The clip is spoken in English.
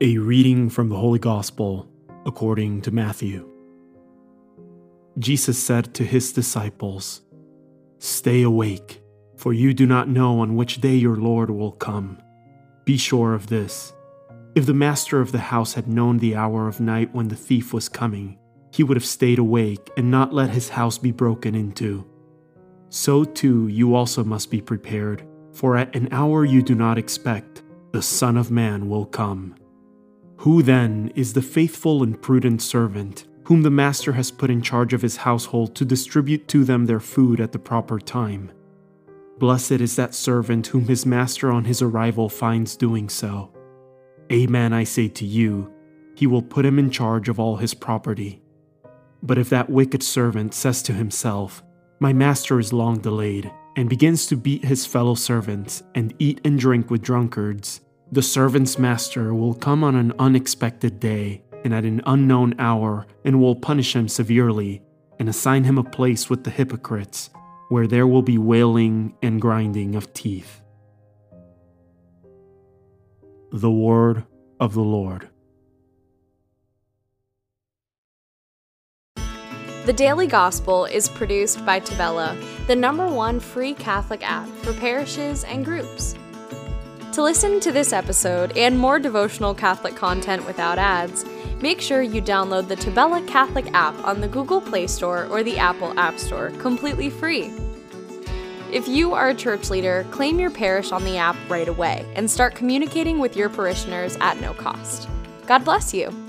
A reading from the Holy Gospel according to Matthew. Jesus said to his disciples, Stay awake, for you do not know on which day your Lord will come. Be sure of this. If the master of the house had known the hour of night when the thief was coming, he would have stayed awake and not let his house be broken into. So too you also must be prepared, for at an hour you do not expect, the Son of Man will come. Who then is the faithful and prudent servant whom the master has put in charge of his household to distribute to them their food at the proper time? Blessed is that servant whom his master on his arrival finds doing so. Amen, I say to you, he will put him in charge of all his property. But if that wicked servant says to himself, My master is long delayed, and begins to beat his fellow servants and eat and drink with drunkards, the servant's master will come on an unexpected day and at an unknown hour and will punish him severely and assign him a place with the hypocrites, where there will be wailing and grinding of teeth. The Word of the Lord. The Daily Gospel is produced by Tabella, the number one free Catholic app for parishes and groups. To listen to this episode and more devotional Catholic content without ads, make sure you download the Tabella Catholic app on the Google Play Store or the Apple App Store completely free. If you are a church leader, claim your parish on the app right away and start communicating with your parishioners at no cost. God bless you.